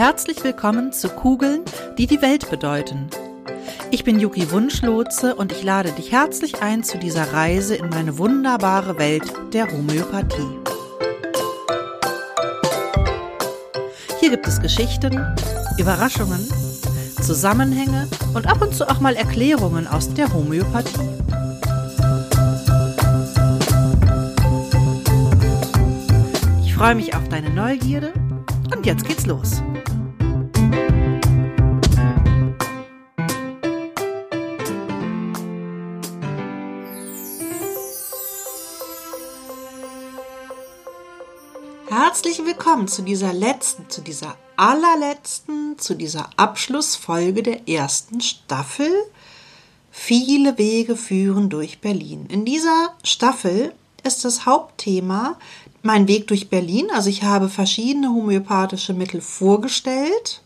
Herzlich willkommen zu Kugeln, die die Welt bedeuten. Ich bin Yuki Wunschlotze und ich lade dich herzlich ein zu dieser Reise in meine wunderbare Welt der Homöopathie. Hier gibt es Geschichten, Überraschungen, Zusammenhänge und ab und zu auch mal Erklärungen aus der Homöopathie. Ich freue mich auf deine Neugierde und jetzt geht's los. Herzlich willkommen zu dieser letzten, zu dieser allerletzten, zu dieser Abschlussfolge der ersten Staffel. Viele Wege führen durch Berlin. In dieser Staffel ist das Hauptthema mein Weg durch Berlin. Also ich habe verschiedene homöopathische Mittel vorgestellt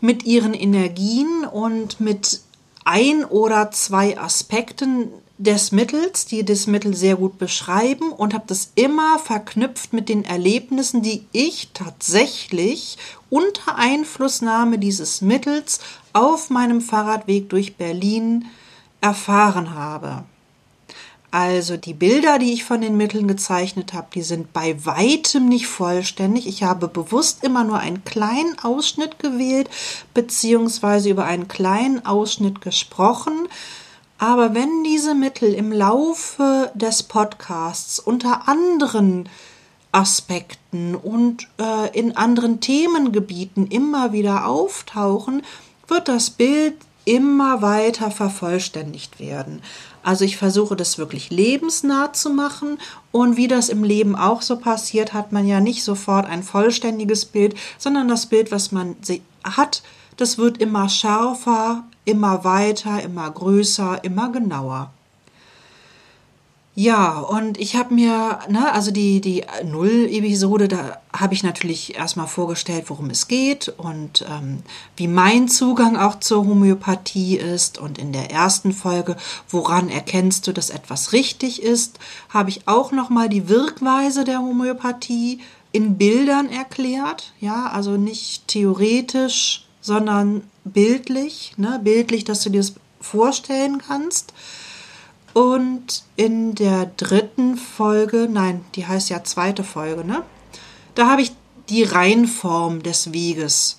mit ihren Energien und mit ein oder zwei Aspekten des Mittels, die das Mittel sehr gut beschreiben und habe das immer verknüpft mit den Erlebnissen, die ich tatsächlich unter Einflussnahme dieses Mittels auf meinem Fahrradweg durch Berlin erfahren habe. Also die Bilder, die ich von den Mitteln gezeichnet habe, die sind bei weitem nicht vollständig. Ich habe bewusst immer nur einen kleinen Ausschnitt gewählt, beziehungsweise über einen kleinen Ausschnitt gesprochen. Aber wenn diese Mittel im Laufe des Podcasts unter anderen Aspekten und äh, in anderen Themengebieten immer wieder auftauchen, wird das Bild immer weiter vervollständigt werden. Also ich versuche das wirklich lebensnah zu machen und wie das im Leben auch so passiert, hat man ja nicht sofort ein vollständiges Bild, sondern das Bild, was man hat, das wird immer schärfer, immer weiter, immer größer, immer genauer. Ja, und ich habe mir, ne, also die, die Null-Episode, da habe ich natürlich erstmal vorgestellt, worum es geht und ähm, wie mein Zugang auch zur Homöopathie ist. Und in der ersten Folge, woran erkennst du, dass etwas richtig ist, habe ich auch nochmal die Wirkweise der Homöopathie in Bildern erklärt. Ja, also nicht theoretisch, sondern bildlich, ne, bildlich, dass du dir das vorstellen kannst. Und in der dritten Folge, nein, die heißt ja zweite Folge, ne? Da habe ich die Reinform des Weges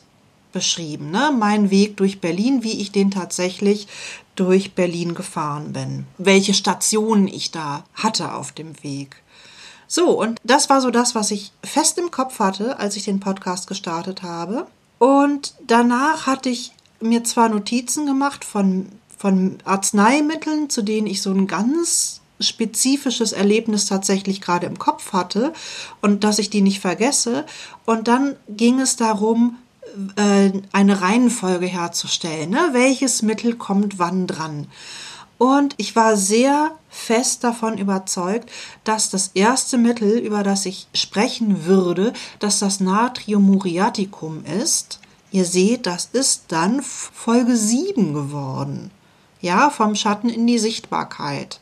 beschrieben, ne? Mein Weg durch Berlin, wie ich den tatsächlich durch Berlin gefahren bin. Welche Stationen ich da hatte auf dem Weg. So, und das war so das, was ich fest im Kopf hatte, als ich den Podcast gestartet habe. Und danach hatte ich mir zwar Notizen gemacht von von Arzneimitteln, zu denen ich so ein ganz spezifisches Erlebnis tatsächlich gerade im Kopf hatte und dass ich die nicht vergesse. Und dann ging es darum, äh, eine Reihenfolge herzustellen. Ne? Welches Mittel kommt wann dran? Und ich war sehr fest davon überzeugt, dass das erste Mittel, über das ich sprechen würde, dass das Natrium muriaticum ist. Ihr seht, das ist dann Folge 7 geworden ja, vom Schatten in die Sichtbarkeit.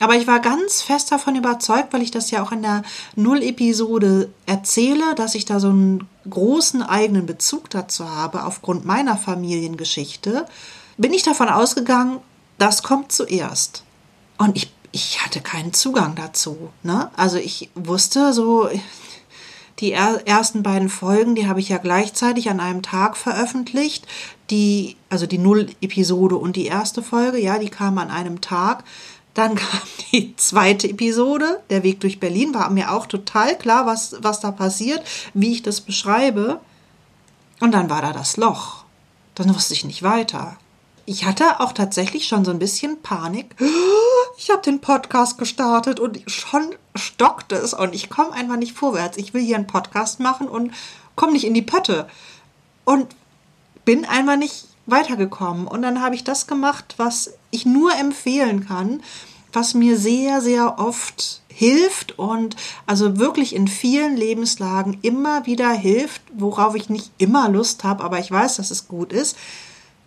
Aber ich war ganz fest davon überzeugt, weil ich das ja auch in der Null-Episode erzähle, dass ich da so einen großen eigenen Bezug dazu habe, aufgrund meiner Familiengeschichte, bin ich davon ausgegangen, das kommt zuerst. Und ich, ich hatte keinen Zugang dazu. Ne? Also ich wusste so, die er ersten beiden Folgen, die habe ich ja gleichzeitig an einem Tag veröffentlicht. Die, also die Null-Episode und die erste Folge, ja, die kamen an einem Tag. Dann kam die zweite Episode, der Weg durch Berlin, war mir auch total klar, was, was da passiert, wie ich das beschreibe. Und dann war da das Loch. Dann wusste ich nicht weiter. Ich hatte auch tatsächlich schon so ein bisschen Panik. Ich habe den Podcast gestartet und schon stockt es und ich komme einfach nicht vorwärts. Ich will hier einen Podcast machen und komme nicht in die Pötte. Und bin einfach nicht weitergekommen. Und dann habe ich das gemacht, was ich nur empfehlen kann, was mir sehr, sehr oft hilft und also wirklich in vielen Lebenslagen immer wieder hilft, worauf ich nicht immer Lust habe, aber ich weiß, dass es gut ist.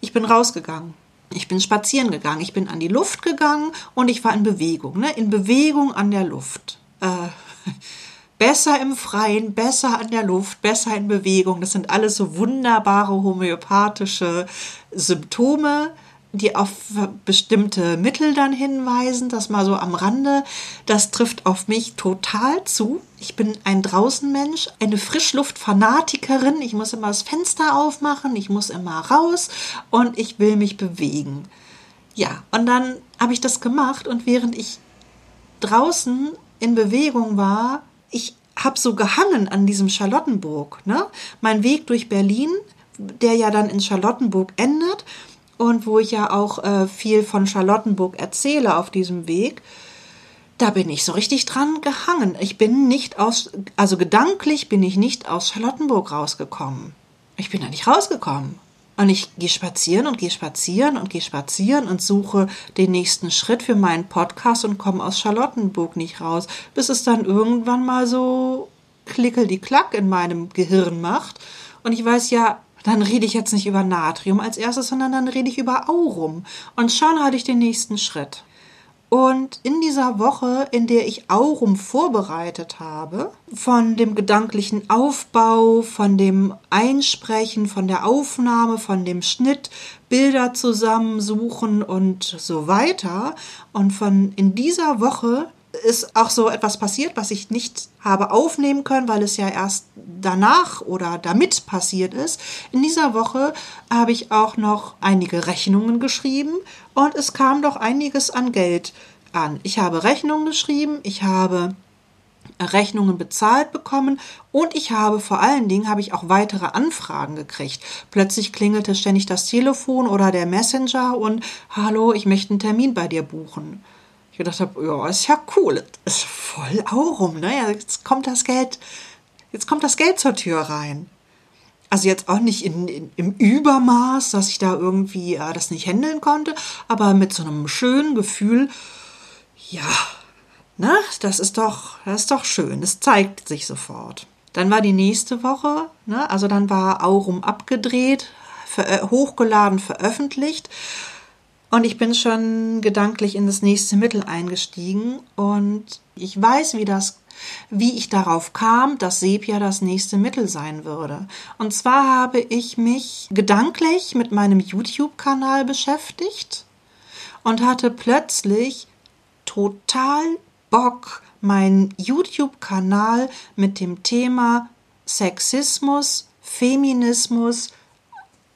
Ich bin rausgegangen. Ich bin spazieren gegangen, ich bin an die Luft gegangen und ich war in Bewegung, ne? in Bewegung an der Luft. Äh, besser im Freien, besser an der Luft, besser in Bewegung. Das sind alles so wunderbare homöopathische Symptome, die auf bestimmte Mittel dann hinweisen. Das mal so am Rande. Das trifft auf mich total zu. Ich bin ein Draußenmensch, eine Frischluftfanatikerin. Ich muss immer das Fenster aufmachen, ich muss immer raus und ich will mich bewegen. Ja, und dann habe ich das gemacht und während ich draußen in Bewegung war, ich habe so gehangen an diesem Charlottenburg. Ne? Mein Weg durch Berlin, der ja dann in Charlottenburg endet und wo ich ja auch äh, viel von Charlottenburg erzähle auf diesem Weg, da bin ich so richtig dran gehangen. Ich bin nicht aus, also gedanklich bin ich nicht aus Charlottenburg rausgekommen. Ich bin da nicht rausgekommen. Und ich gehe spazieren und gehe spazieren und gehe spazieren und suche den nächsten Schritt für meinen Podcast und komme aus Charlottenburg nicht raus, bis es dann irgendwann mal so klickel die Klack in meinem Gehirn macht. Und ich weiß ja, dann rede ich jetzt nicht über Natrium als erstes, sondern dann rede ich über Aurum. Und schon hatte ich den nächsten Schritt. Und in dieser Woche, in der ich Aurum vorbereitet habe, von dem gedanklichen Aufbau, von dem Einsprechen, von der Aufnahme, von dem Schnitt, Bilder zusammensuchen und so weiter. Und von in dieser Woche ist auch so etwas passiert, was ich nicht habe aufnehmen können, weil es ja erst danach oder damit passiert ist. In dieser Woche habe ich auch noch einige Rechnungen geschrieben und es kam doch einiges an Geld an. Ich habe Rechnungen geschrieben, ich habe Rechnungen bezahlt bekommen und ich habe vor allen Dingen habe ich auch weitere Anfragen gekriegt. Plötzlich klingelte ständig das Telefon oder der Messenger und hallo, ich möchte einen Termin bei dir buchen gedacht habe, ja, ist ja cool, ist voll Aurum, ne? Jetzt kommt das Geld, jetzt kommt das Geld zur Tür rein. Also jetzt auch nicht in, in, im Übermaß, dass ich da irgendwie äh, das nicht handeln konnte, aber mit so einem schönen Gefühl, ja, ne, das ist doch, das ist doch schön, es zeigt sich sofort. Dann war die nächste Woche, ne, also dann war Aurum abgedreht, ver hochgeladen, veröffentlicht. Und ich bin schon gedanklich in das nächste Mittel eingestiegen und ich weiß, wie das, wie ich darauf kam, dass Sepia das nächste Mittel sein würde. Und zwar habe ich mich gedanklich mit meinem YouTube-Kanal beschäftigt und hatte plötzlich total Bock, meinen YouTube-Kanal mit dem Thema Sexismus, Feminismus,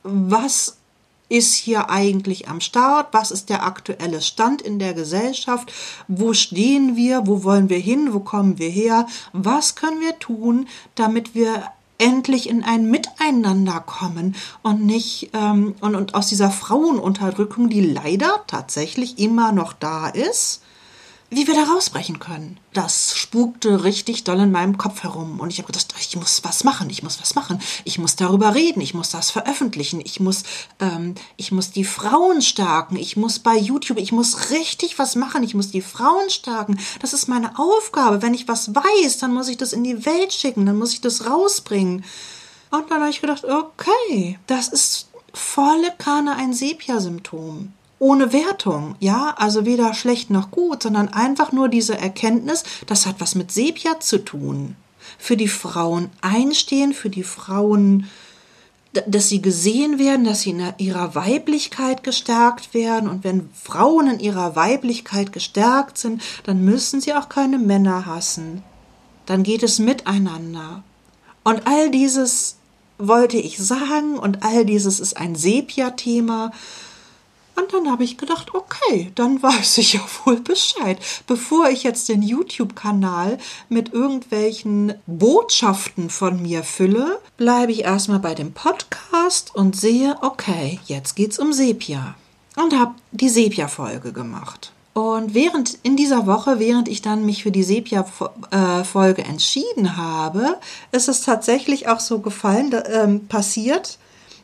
was ist hier eigentlich am Start? Was ist der aktuelle Stand in der Gesellschaft? Wo stehen wir? Wo wollen wir hin? Wo kommen wir her? Was können wir tun, damit wir endlich in ein Miteinander kommen und nicht ähm, und, und aus dieser Frauenunterdrückung, die leider tatsächlich immer noch da ist, wie wir da rausbrechen können. Das spukte richtig doll in meinem Kopf herum und ich habe gedacht, ich muss was machen, ich muss was machen, ich muss darüber reden, ich muss das veröffentlichen, ich muss, ähm, ich muss die Frauen stärken, ich muss bei YouTube, ich muss richtig was machen, ich muss die Frauen stärken. Das ist meine Aufgabe. Wenn ich was weiß, dann muss ich das in die Welt schicken, dann muss ich das rausbringen. Und dann habe ich gedacht, okay, das ist volle Kanne ein Sepia-Symptom ohne Wertung, ja, also weder schlecht noch gut, sondern einfach nur diese Erkenntnis, das hat was mit Sepia zu tun. Für die Frauen einstehen, für die Frauen, dass sie gesehen werden, dass sie in ihrer Weiblichkeit gestärkt werden. Und wenn Frauen in ihrer Weiblichkeit gestärkt sind, dann müssen sie auch keine Männer hassen. Dann geht es miteinander. Und all dieses wollte ich sagen und all dieses ist ein Sepia-Thema. Und dann habe ich gedacht, okay, dann weiß ich ja wohl Bescheid. Bevor ich jetzt den YouTube-Kanal mit irgendwelchen Botschaften von mir fülle, bleibe ich erstmal bei dem Podcast und sehe, okay, jetzt geht's um Sepia. Und habe die Sepia-Folge gemacht. Und während in dieser Woche, während ich dann mich für die Sepia-Folge entschieden habe, ist es tatsächlich auch so gefallen, äh, passiert,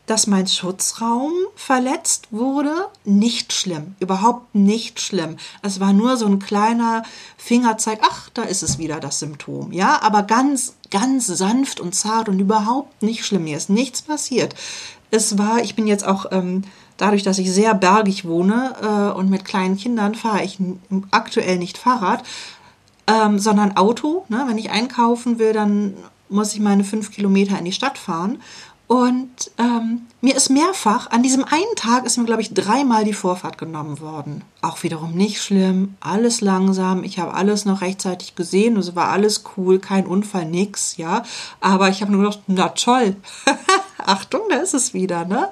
dass mein Schutzraum verletzt wurde. Nicht schlimm, überhaupt nicht schlimm. Es war nur so ein kleiner Fingerzeig, ach, da ist es wieder das Symptom. Ja, aber ganz, ganz sanft und zart und überhaupt nicht schlimm. Mir ist nichts passiert. Es war, ich bin jetzt auch ähm, dadurch, dass ich sehr bergig wohne äh, und mit kleinen Kindern fahre ich aktuell nicht Fahrrad. ähm, sondern Auto. Ne? Wenn ich einkaufen will, dann muss ich meine fünf Kilometer in die Stadt fahren. Und ähm, mir ist mehrfach, an diesem einen Tag ist mir, glaube ich, dreimal die Vorfahrt genommen worden. Auch wiederum nicht schlimm, alles langsam. Ich habe alles noch rechtzeitig gesehen, es war alles cool, kein Unfall, nix, ja. Aber ich habe nur gedacht, na toll, Achtung, da ist es wieder, ne?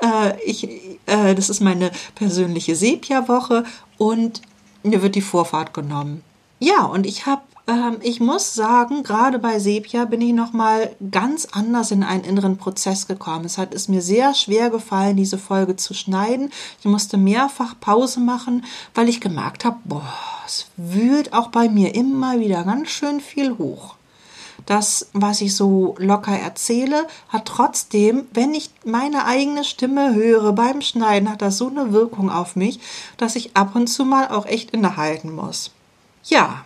Äh, ich, äh, das ist meine persönliche Sepia-Woche und mir wird die Vorfahrt genommen. Ja, und ich habe ähm, ich muss sagen, gerade bei Sepia bin ich noch mal ganz anders in einen inneren Prozess gekommen. Es hat es mir sehr schwer gefallen, diese Folge zu schneiden. Ich musste mehrfach Pause machen, weil ich gemerkt habe, boah, es wühlt auch bei mir immer wieder ganz schön viel hoch. Das, was ich so locker erzähle, hat trotzdem, wenn ich meine eigene Stimme höre beim Schneiden, hat das so eine Wirkung auf mich, dass ich ab und zu mal auch echt innehalten muss. Ja,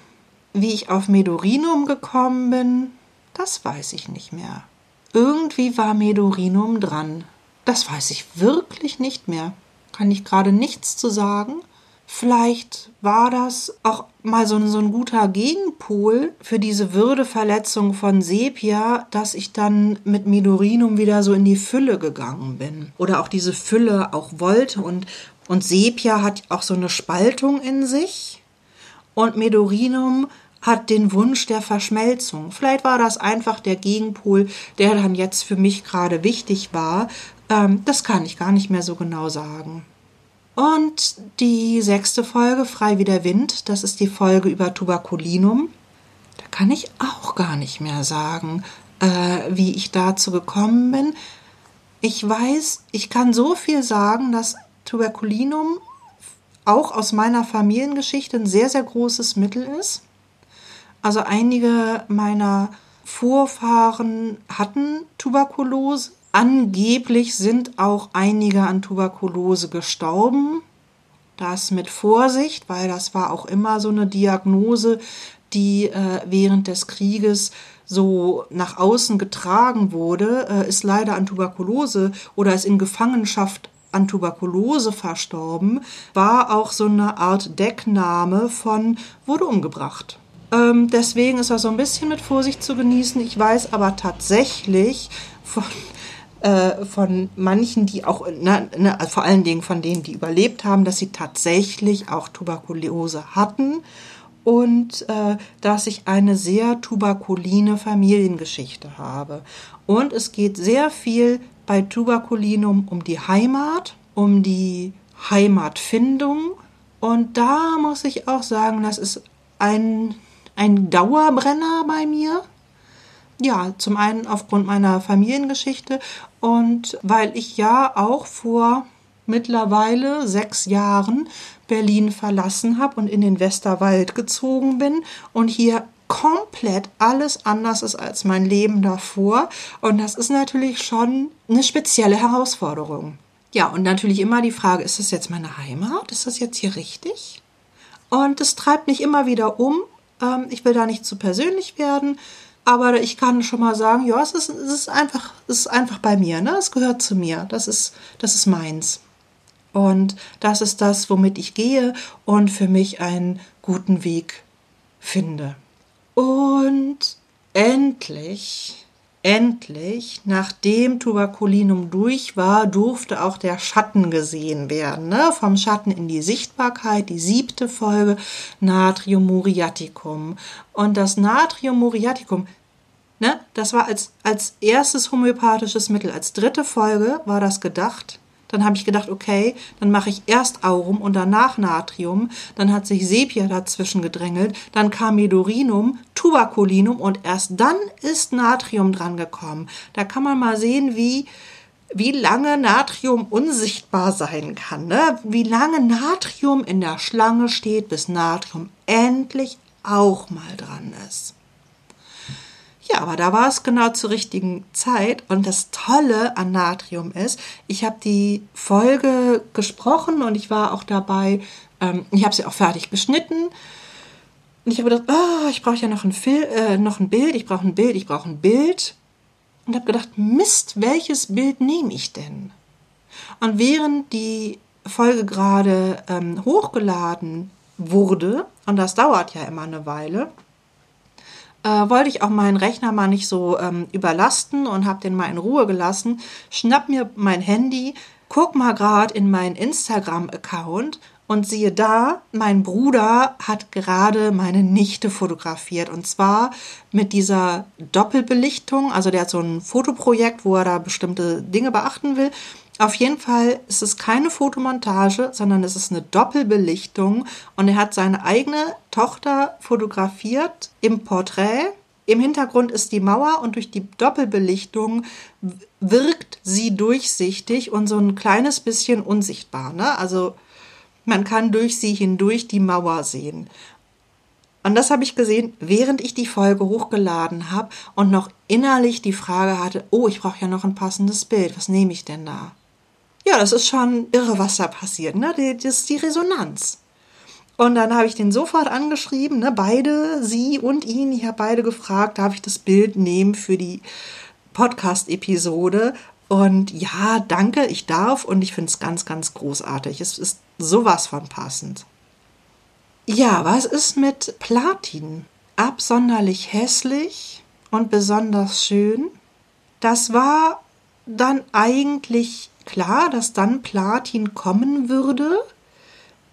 wie ich auf Medorinum gekommen bin, das weiß ich nicht mehr. Irgendwie war Medorinum dran. Das weiß ich wirklich nicht mehr. Kann ich gerade nichts zu sagen. Vielleicht war das auch mal so ein, so ein guter Gegenpol für diese Würdeverletzung von Sepia, dass ich dann mit Medorinum wieder so in die Fülle gegangen bin. Oder auch diese Fülle auch wollte. Und, und Sepia hat auch so eine Spaltung in sich. Und Medorinum hat den Wunsch der Verschmelzung. Vielleicht war das einfach der Gegenpol, der dann jetzt für mich gerade wichtig war. Ähm, das kann ich gar nicht mehr so genau sagen. Und die sechste Folge, Frei wie der Wind, das ist die Folge über Tuberkulinum. Da kann ich auch gar nicht mehr sagen, äh, wie ich dazu gekommen bin. Ich weiß, ich kann so viel sagen, dass Tuberkulinum auch aus meiner Familiengeschichte ein sehr, sehr großes Mittel ist. Also einige meiner Vorfahren hatten Tuberkulose. Angeblich sind auch einige an Tuberkulose gestorben. Das mit Vorsicht, weil das war auch immer so eine Diagnose, die äh, während des Krieges so nach außen getragen wurde, äh, ist leider an Tuberkulose oder ist in Gefangenschaft an Tuberkulose verstorben, war auch so eine Art Deckname von wurde umgebracht. Ähm, deswegen ist das so ein bisschen mit Vorsicht zu genießen. Ich weiß aber tatsächlich von, äh, von manchen, die auch, na, na, vor allen Dingen von denen, die überlebt haben, dass sie tatsächlich auch Tuberkulose hatten und äh, dass ich eine sehr tuberkuline Familiengeschichte habe. Und es geht sehr viel bei Tuberkulinum um die Heimat, um die Heimatfindung. Und da muss ich auch sagen, das ist ein ein Dauerbrenner bei mir. Ja, zum einen aufgrund meiner Familiengeschichte und weil ich ja auch vor mittlerweile sechs Jahren Berlin verlassen habe und in den Westerwald gezogen bin und hier komplett alles anders ist als mein Leben davor. Und das ist natürlich schon eine spezielle Herausforderung. Ja, und natürlich immer die Frage, ist das jetzt meine Heimat? Ist das jetzt hier richtig? Und es treibt mich immer wieder um ähm, ich will da nicht zu persönlich werden, aber ich kann schon mal sagen, ja, es ist, es ist einfach, es ist einfach bei mir, ne? Es gehört zu mir. Das ist, das ist meins. Und das ist das, womit ich gehe und für mich einen guten Weg finde. Und endlich endlich, nachdem Tuberkulinum durch war, durfte auch der Schatten gesehen werden. Ne? Vom Schatten in die Sichtbarkeit, die siebte Folge, Natrium muriaticum. Und das Natrium muriaticum, ne, das war als, als erstes homöopathisches Mittel, als dritte Folge war das gedacht. Dann habe ich gedacht, okay, dann mache ich erst Aurum und danach Natrium. Dann hat sich Sepia dazwischen gedrängelt. Dann kam Medorinum, Tuberculinum und erst dann ist Natrium dran gekommen. Da kann man mal sehen, wie, wie lange Natrium unsichtbar sein kann. Ne? Wie lange Natrium in der Schlange steht, bis Natrium endlich auch mal dran ist. Ja, aber da war es genau zur richtigen Zeit. Und das Tolle an Natrium ist, ich habe die Folge gesprochen und ich war auch dabei, ähm, ich habe sie auch fertig geschnitten. Und ich habe gedacht, oh, ich brauche ja noch ein, Fil äh, noch ein Bild, ich brauche ein Bild, ich brauche ein Bild. Und habe gedacht, Mist, welches Bild nehme ich denn? Und während die Folge gerade ähm, hochgeladen wurde, und das dauert ja immer eine Weile, äh, wollte ich auch meinen Rechner mal nicht so ähm, überlasten und habe den mal in Ruhe gelassen. Schnapp mir mein Handy, guck mal gerade in meinen Instagram-Account und siehe da, mein Bruder hat gerade meine Nichte fotografiert. Und zwar mit dieser Doppelbelichtung. Also der hat so ein Fotoprojekt, wo er da bestimmte Dinge beachten will. Auf jeden Fall ist es keine Fotomontage, sondern es ist eine Doppelbelichtung. Und er hat seine eigene Tochter fotografiert im Porträt. Im Hintergrund ist die Mauer und durch die Doppelbelichtung wirkt sie durchsichtig und so ein kleines bisschen unsichtbar. Ne? Also man kann durch sie hindurch die Mauer sehen. Und das habe ich gesehen, während ich die Folge hochgeladen habe und noch innerlich die Frage hatte, oh, ich brauche ja noch ein passendes Bild. Was nehme ich denn da? Ja, das ist schon irre, was da passiert. Ne? Das ist die Resonanz. Und dann habe ich den sofort angeschrieben, ne? beide, sie und ihn. Ich habe beide gefragt, darf ich das Bild nehmen für die Podcast-Episode? Und ja, danke, ich darf und ich finde es ganz, ganz großartig. Es ist sowas von passend. Ja, was ist mit Platin? Absonderlich hässlich und besonders schön. Das war dann eigentlich klar, dass dann Platin kommen würde,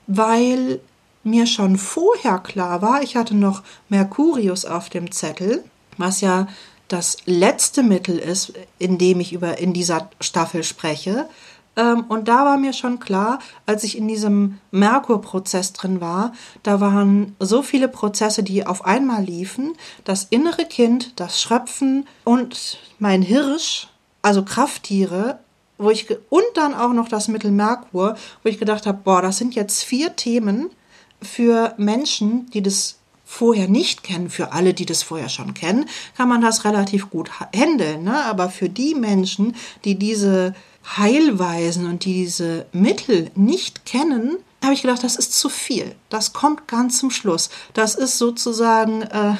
weil mir schon vorher klar war, ich hatte noch Mercurius auf dem Zettel, was ja das letzte Mittel ist, in dem ich über in dieser Staffel spreche. Ähm, und da war mir schon klar, als ich in diesem Merkur-Prozess drin war, da waren so viele Prozesse, die auf einmal liefen. Das innere Kind, das Schröpfen und mein Hirsch, also Krafttiere, wo ich und dann auch noch das Mittel Merkur, wo ich gedacht habe, boah, das sind jetzt vier Themen für Menschen, die das vorher nicht kennen, für alle, die das vorher schon kennen, kann man das relativ gut handeln. Ne? Aber für die Menschen, die diese Heilweisen und die diese Mittel nicht kennen, habe ich gedacht, das ist zu viel. Das kommt ganz zum Schluss. Das ist sozusagen äh,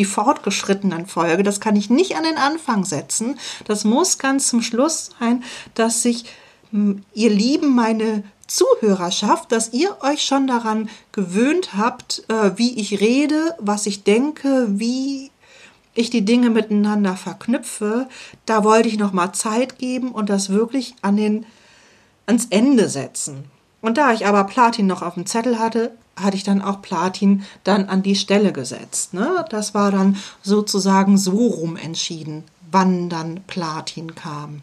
die fortgeschrittenen Folge. Das kann ich nicht an den Anfang setzen. Das muss ganz zum Schluss sein, dass sich ihr Lieben, meine Zuhörerschaft, dass ihr euch schon daran gewöhnt habt, äh, wie ich rede, was ich denke, wie ich die Dinge miteinander verknüpfe. Da wollte ich noch mal Zeit geben und das wirklich an den ans Ende setzen. Und da ich aber Platin noch auf dem Zettel hatte, hatte ich dann auch Platin dann an die Stelle gesetzt. Ne? Das war dann sozusagen so rum entschieden, wann dann Platin kam.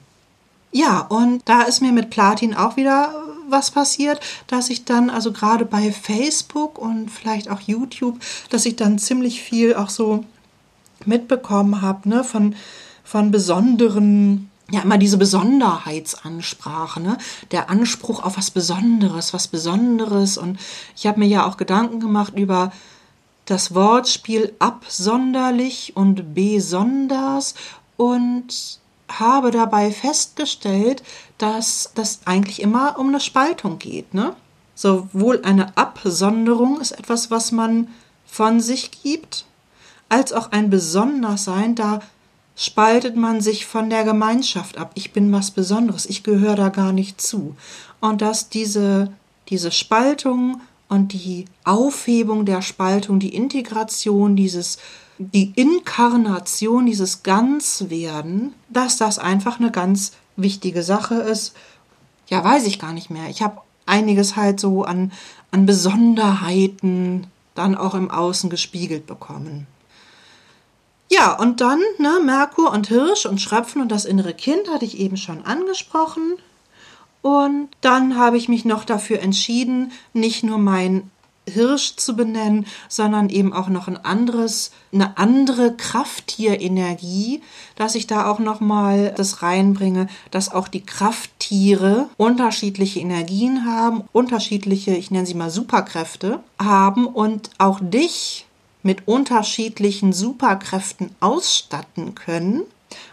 Ja, und da ist mir mit Platin auch wieder was passiert, dass ich dann, also gerade bei Facebook und vielleicht auch YouTube, dass ich dann ziemlich viel auch so mitbekommen habe, ne, von, von besonderen ja immer diese Besonderheitsansprache, ne? der Anspruch auf was Besonderes, was Besonderes. Und ich habe mir ja auch Gedanken gemacht über das Wortspiel absonderlich und besonders und habe dabei festgestellt, dass das eigentlich immer um eine Spaltung geht. Ne? Sowohl eine Absonderung ist etwas, was man von sich gibt, als auch ein Besondersein, da spaltet man sich von der Gemeinschaft ab. Ich bin was Besonderes, ich gehöre da gar nicht zu. Und dass diese, diese Spaltung und die Aufhebung der Spaltung, die Integration, dieses die Inkarnation, dieses Ganzwerden, dass das einfach eine ganz wichtige Sache ist. Ja, weiß ich gar nicht mehr. Ich habe einiges halt so an, an Besonderheiten dann auch im Außen gespiegelt bekommen. Ja, und dann ne, Merkur und Hirsch und Schröpfen und das innere Kind hatte ich eben schon angesprochen. Und dann habe ich mich noch dafür entschieden, nicht nur mein Hirsch zu benennen, sondern eben auch noch ein anderes, eine andere Krafttierenergie, dass ich da auch noch mal das reinbringe, dass auch die Krafttiere unterschiedliche Energien haben, unterschiedliche, ich nenne sie mal Superkräfte haben und auch dich mit unterschiedlichen Superkräften ausstatten können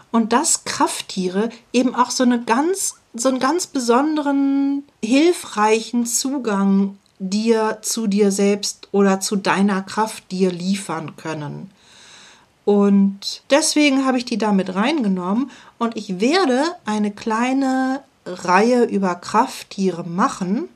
und dass Krafttiere eben auch so eine ganz so einen ganz besonderen hilfreichen Zugang dir zu dir selbst oder zu deiner Kraft dir liefern können. Und deswegen habe ich die damit reingenommen und ich werde eine kleine Reihe über Krafttiere machen.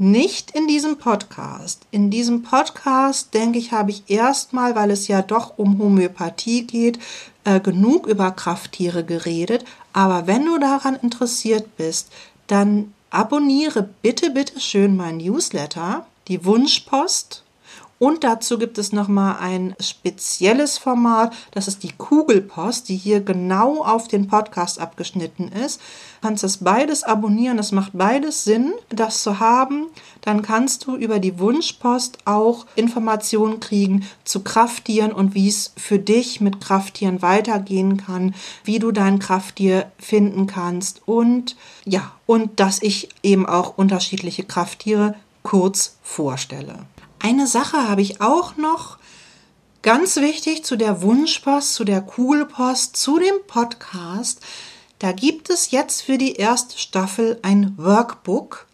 Nicht in diesem Podcast. In diesem Podcast, denke ich, habe ich erstmal, weil es ja doch um Homöopathie geht, äh, genug über Krafttiere geredet. Aber wenn du daran interessiert bist, dann abonniere bitte, bitte schön mein Newsletter, die Wunschpost. Und dazu gibt es nochmal ein spezielles Format, das ist die Kugelpost, die hier genau auf den Podcast abgeschnitten ist. Du kannst das beides abonnieren, es macht beides Sinn, das zu haben. Dann kannst du über die Wunschpost auch Informationen kriegen zu Krafttieren und wie es für dich mit Krafttieren weitergehen kann, wie du dein Krafttier finden kannst und ja, und dass ich eben auch unterschiedliche Krafttiere kurz vorstelle. Eine Sache habe ich auch noch ganz wichtig zu der Wunschpost, zu der Kugelpost, zu dem Podcast. Da gibt es jetzt für die erste Staffel ein Workbook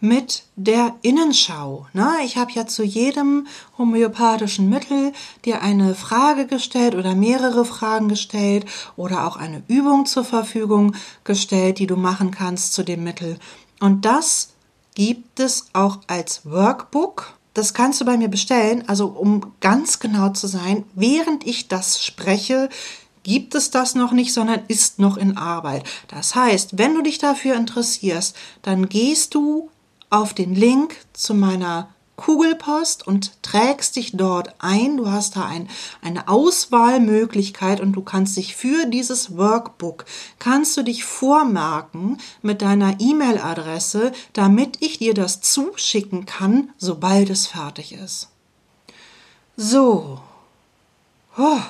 mit der Innenschau. Na, ich habe ja zu jedem homöopathischen Mittel dir eine Frage gestellt oder mehrere Fragen gestellt oder auch eine Übung zur Verfügung gestellt, die du machen kannst zu dem Mittel. Und das gibt es auch als Workbook das kannst du bei mir bestellen. Also um ganz genau zu sein, während ich das spreche, gibt es das noch nicht, sondern ist noch in Arbeit. Das heißt, wenn du dich dafür interessierst, dann gehst du auf den Link zu meiner Kugelpost und trägst dich dort ein. Du hast da ein, eine Auswahlmöglichkeit und du kannst dich für dieses Workbook, kannst du dich vormerken mit deiner E-Mail-Adresse, damit ich dir das zuschicken kann, sobald es fertig ist. So. Oh.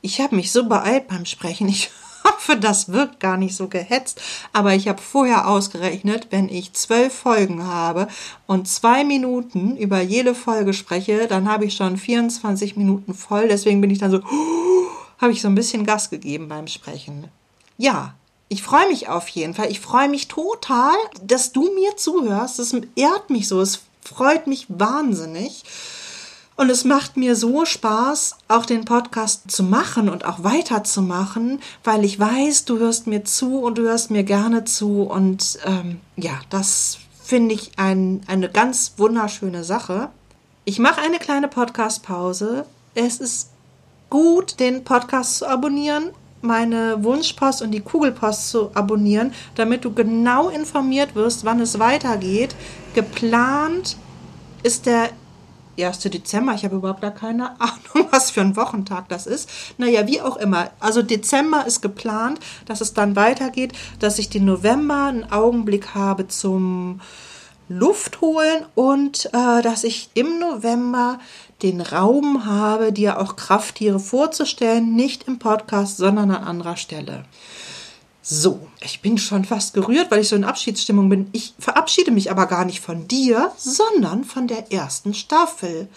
Ich habe mich so beeilt beim Sprechen. Ich hoffe, das wirkt gar nicht so gehetzt. Aber ich habe vorher ausgerechnet, wenn ich zwölf Folgen habe und zwei Minuten über jede Folge spreche, dann habe ich schon 24 Minuten voll. Deswegen bin ich dann so, habe ich so ein bisschen Gas gegeben beim Sprechen. Ja, ich freue mich auf jeden Fall. Ich freue mich total, dass du mir zuhörst. Das ehrt mich so. Es freut mich wahnsinnig. Und es macht mir so Spaß, auch den Podcast zu machen und auch weiterzumachen, weil ich weiß, du hörst mir zu und du hörst mir gerne zu. Und ähm, ja, das finde ich ein, eine ganz wunderschöne Sache. Ich mache eine kleine Podcast-Pause. Es ist gut, den Podcast zu abonnieren, meine Wunschpost und die Kugelpost zu abonnieren, damit du genau informiert wirst, wann es weitergeht. Geplant ist der 1. Dezember. Ich habe überhaupt gar keine Ahnung, was für ein Wochentag das ist. Naja, wie auch immer. Also Dezember ist geplant, dass es dann weitergeht, dass ich den November einen Augenblick habe zum Luft holen und äh, dass ich im November den Raum habe, dir auch Krafttiere vorzustellen, nicht im Podcast, sondern an anderer Stelle. So, ich bin schon fast gerührt, weil ich so in Abschiedsstimmung bin. Ich verabschiede mich aber gar nicht von dir, sondern von der ersten Staffel.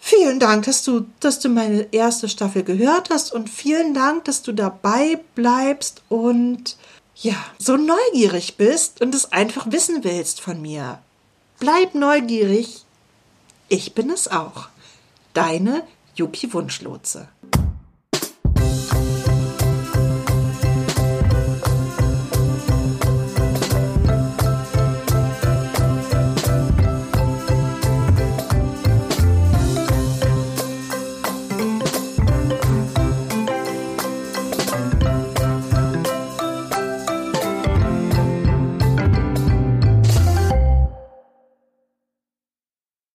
Vielen Dank, dass du, dass du meine erste Staffel gehört hast und vielen Dank, dass du dabei bleibst und ja, so neugierig bist und es einfach wissen willst von mir. Bleib neugierig. Ich bin es auch. Deine Yuki Wunschlotse.